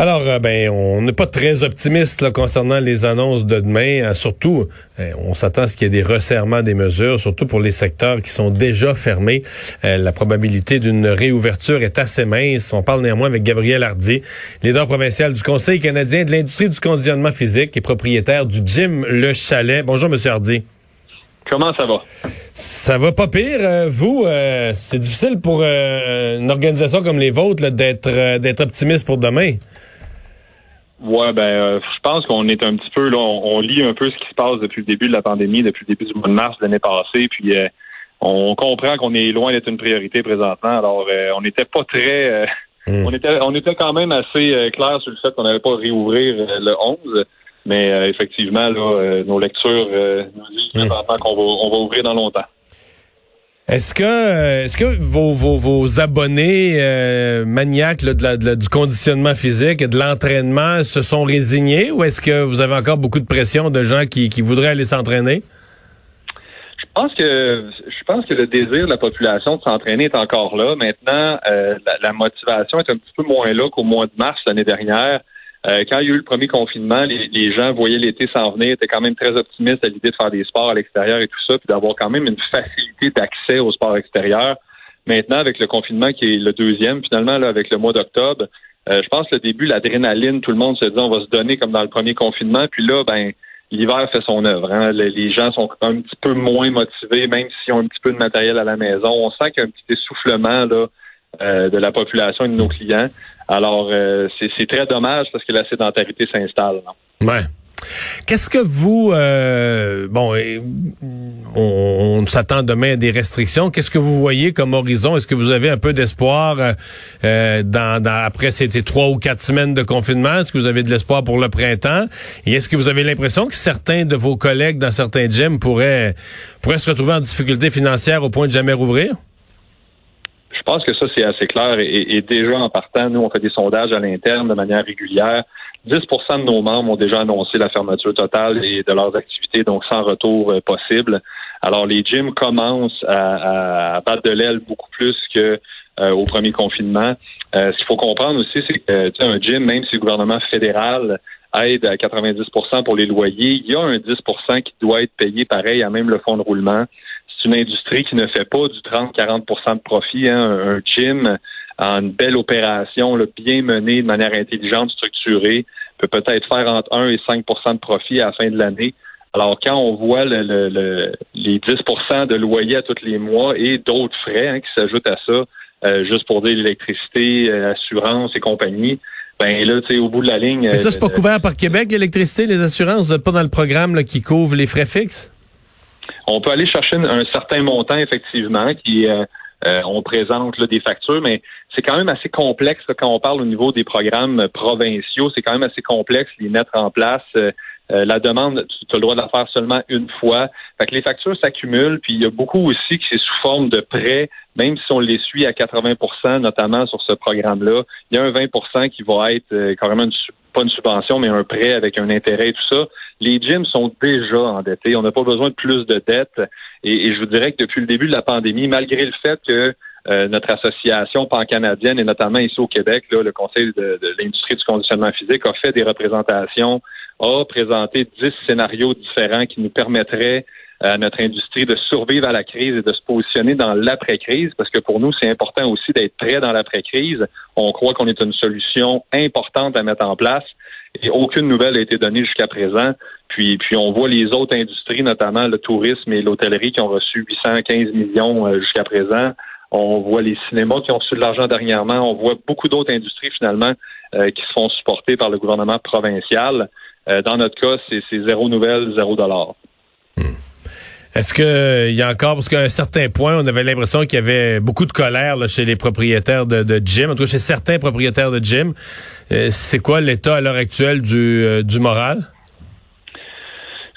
Alors, euh, ben, on n'est pas très optimiste là, concernant les annonces de demain. Euh, surtout, euh, on s'attend à ce qu'il y ait des resserrements des mesures, surtout pour les secteurs qui sont déjà fermés. la probabilité d'une réouverture est assez mince. On parle néanmoins avec Gabriel Hardy, leader provincial du Conseil canadien de l'industrie du conditionnement physique et propriétaire du gym Le Chalet. Bonjour, Monsieur Hardy. Comment ça va? Ça va pas pire. vous, c'est difficile pour une organisation comme les vôtres d'être d'être optimiste pour demain. Ouais, ben, euh, je pense qu'on est un petit peu là, on, lit un peu ce qui se passe depuis le début de la pandémie, depuis le début du mois de mars de l'année passée, puis euh, on comprend qu'on est loin d'être une priorité présentement. Alors, euh, on n'était pas très, hmm. on était, on était quand même assez clair sur le fait qu'on n'allait pas réouvrir le 11. Mais effectivement, là, nos lectures nous disent hmm. qu'on va, on va ouvrir dans longtemps. Est-ce que euh, est-ce que vos, vos, vos abonnés euh, maniaques de la, du conditionnement physique et de l'entraînement se sont résignés ou est-ce que vous avez encore beaucoup de pression de gens qui, qui voudraient aller s'entraîner? Je pense que je pense que le désir de la population de s'entraîner est encore là. Maintenant, euh, la, la, motivation est un petit peu moins là qu'au mois de mars l'année dernière. Euh, quand il y a eu le premier confinement, les, gens voyaient l'été s'en venir, étaient quand même très optimistes à l'idée de faire des sports à l'extérieur et tout ça, puis d'avoir quand même une facilité d'accès aux sports extérieurs. Maintenant, avec le confinement qui est le deuxième, finalement, là, avec le mois d'octobre, euh, je pense que le début, l'adrénaline, tout le monde se dit on va se donner comme dans le premier confinement, puis là, ben l'hiver fait son œuvre. Hein. Les, gens sont un petit peu moins motivés, même s'ils ont un petit peu de matériel à la maison. On sent qu'il y a un petit essoufflement là, euh, de la population et de nos clients. Alors, euh, c'est très dommage parce que la sédentarité s'installe. Ouais. Qu'est-ce que vous, euh, bon, on, s'attend demain à des restrictions. Qu'est-ce que vous voyez comme horizon? Est-ce que vous avez un peu d'espoir euh, dans, après ces trois ou quatre semaines de confinement? Est-ce que vous avez de l'espoir pour le printemps? Et est-ce que vous avez l'impression que certains de vos collègues dans certains gyms pourraient pourraient se retrouver en difficulté financière au point de jamais rouvrir? Je pense que ça, c'est assez clair. Et, déjà, en partant, nous, on fait des sondages à l'interne de manière régulière. 10% de nos membres ont déjà annoncé la fermeture totale et de leurs activités, donc sans retour euh, possible. Alors, les gyms commencent à, battre de l'aile beaucoup plus que euh, au premier confinement. Euh, ce qu'il faut comprendre aussi, c'est que un gym, même si le gouvernement fédéral aide à 90% pour les loyers, il y a un 10% qui doit être payé pareil à même le fonds de roulement une industrie qui ne fait pas du 30-40% de profit. Hein. Un, gym en une belle opération, bien menée de manière intelligente, structurée, peut peut-être faire entre 1 et 5% de profit à la fin de l'année. Alors, quand on voit le, les 10% de loyer à tous les mois et d'autres frais hein, qui s'ajoutent à ça, euh, juste pour dire l'électricité, euh, l'assurance et compagnie, ben là, tu sais, au bout de la ligne. Mais ça, c'est pas euh, couvert par Québec, l'électricité, les assurances? Vous n'êtes pas dans le programme qui couvre les frais fixes? On peut aller chercher un certain montant, effectivement, qui euh, euh, on présente des factures, mais c'est quand même assez complexe quand on parle au niveau des programmes provinciaux. C'est quand même assez complexe les mettre en place. Euh, la demande, tu as le droit de la faire seulement une fois. Fait que les factures s'accumulent, puis il y a beaucoup aussi qui c'est sous forme de prêts, même si on les suit à 80% notamment sur ce programme-là. Il y a un 20% qui va être carrément une, pas une subvention, mais un prêt avec un intérêt et tout ça. Les gyms sont déjà endettés. On n'a pas besoin de plus de dettes. Et, je vous dirais que depuis le début de la pandémie, malgré le fait que euh, notre association pan-canadienne, et notamment ici au Québec, le Conseil de, l'industrie du conditionnement physique, a fait des représentations, a présenté dix scénarios différents qui nous permettraient à notre industrie de survivre à la crise et de se positionner dans l'après-crise, parce que pour nous, c'est important aussi d'être prêt dans l'après-crise. On croit qu'on est une solution importante à mettre en place et aucune nouvelle a été donnée jusqu'à présent. Puis, puis on voit les autres industries, notamment le tourisme et l'hôtellerie, qui ont reçu 815 millions euh, jusqu'à présent. On voit les cinémas qui ont reçu de l'argent dernièrement. On voit beaucoup d'autres industries finalement euh, qui se font supporter par le gouvernement provincial. Euh, dans notre cas, c'est zéro nouvelle, zéro dollar. Hmm. Est-ce qu'il y a encore, parce qu'à un certain point, on avait l'impression qu'il y avait beaucoup de colère chez les propriétaires de, de, gym, en tout cas chez certains propriétaires de gym. Euh, c'est quoi l'état à l'heure actuelle du, euh, du moral?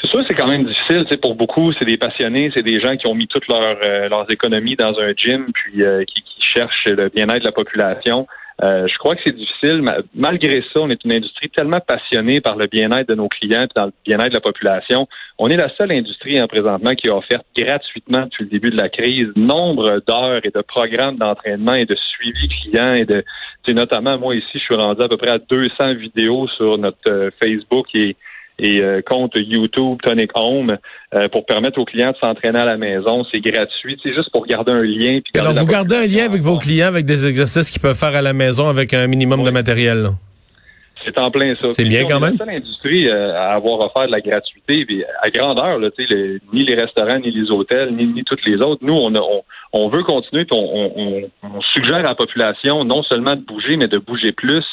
C'est sûr, c'est quand même difficile. C'est pour beaucoup, c'est des passionnés, c'est des gens qui ont mis toutes leur, euh, leurs économies dans un gym, puis qui, qui, cherche le bien-être de la population. Euh, je crois que c'est difficile. Malgré ça, on est une industrie tellement passionnée par le bien-être de nos clients et dans le bien-être de la population. On est la seule industrie en hein, présentement qui a offert gratuitement depuis le début de la crise nombre d'heures et de programmes d'entraînement et de suivi client et de, notamment moi ici, je suis rendu à peu près à 200 vidéos sur notre euh, Facebook et et euh, compte YouTube Tonic Home euh, pour permettre aux clients de s'entraîner à la maison. C'est gratuit. C'est juste pour garder un lien. Puis Alors, vous gardez un lien avec vos clients avec des exercices qu'ils peuvent faire à la maison avec un minimum de matériel. C'est en plein ça. C'est bien quand même. C'est l'industrie euh, à avoir offert de la gratuité puis à grandeur. Là, les, ni les restaurants, ni les hôtels, ni, ni toutes les autres. Nous, on, on, on veut continuer. On, on, on, suggère à la population non seulement de bouger, mais de bouger plus.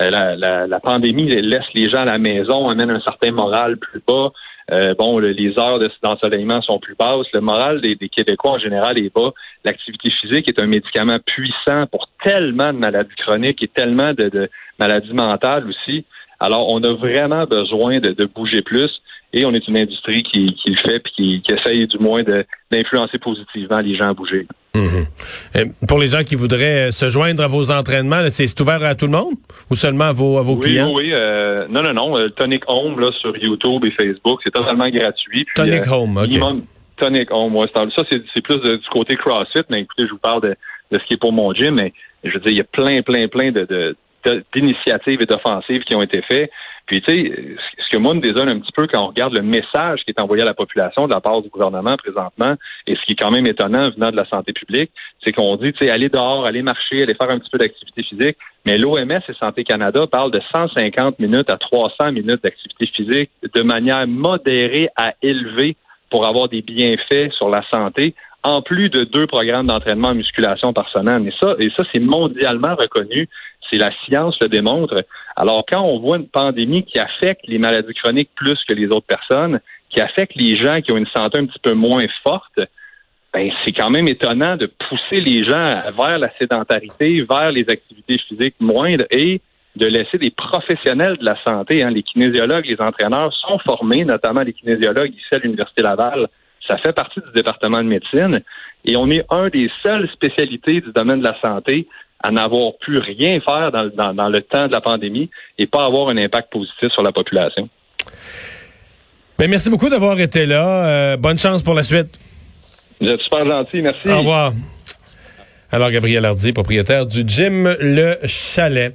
Euh, la, la, pandémie laisse les gens à la maison, amène un certain moral plus bas. Euh, bon, les heures d'ensoleillement sont plus basses. Le moral des, Québécois en général est bas. L'activité physique est un médicament puissant pour tellement de maladies chroniques et tellement de, maladies mentales aussi. Alors, on a vraiment besoin de, de bouger plus et on est une industrie qui, qui le fait puis qui, qui essaye du moins d'influencer positivement les gens à bouger. Mhm. pour les gens qui voudraient euh, se joindre à vos entraînements, c'est ouvert à tout le monde ou seulement à vos, à vos clients? Oui, oui. Euh, non, non, non. Euh, Tonic Home là, sur YouTube et Facebook, c'est totalement gratuit. Tonic Home, OK. Tonic Home, ouais, ça, c'est plus du côté CrossFit, mais écoutez, je vous parle de, de ce qui est pour mon gym, mais je veux dire, il y a plein, plein, plein de, de d'initiatives et d'offensives qui ont été faites. Puis, tu sais, ce que moi me désole un petit peu quand on regarde le message qui est envoyé à la population de la part du gouvernement présentement, et ce qui est quand même étonnant venant de la santé publique, c'est qu'on dit, tu sais, aller dehors, aller marcher, aller faire un petit peu d'activité physique, mais l'OMS et Santé Canada parlent de 150 minutes à 300 minutes d'activité physique de manière modérée à élevée pour avoir des bienfaits sur la santé en plus de deux programmes d'entraînement en musculation par semaine. Ça, et ça, c'est mondialement reconnu c'est la science le démontre. Alors, quand on voit une pandémie qui affecte les maladies chroniques plus que les autres personnes, qui affecte les gens qui ont une santé un petit peu moins forte, ben, c'est quand même étonnant de pousser les gens vers la sédentarité, vers les activités physiques moindres et de laisser des professionnels de la santé, hein, les kinésiologues, les entraîneurs sont formés, notamment les kinésiologues ici à l'Université Laval. Ça fait partie du département de médecine et on est un des seules spécialités du domaine de la santé à n'avoir pu rien faire dans, le temps de la pandémie et pas avoir un impact positif sur la population. Mais merci beaucoup d'avoir été là. Euh, bonne chance pour la suite. Vous êtes super gentil. Merci. Au revoir. Alors, Gabriel Hardy, propriétaire du gym Le Chalet.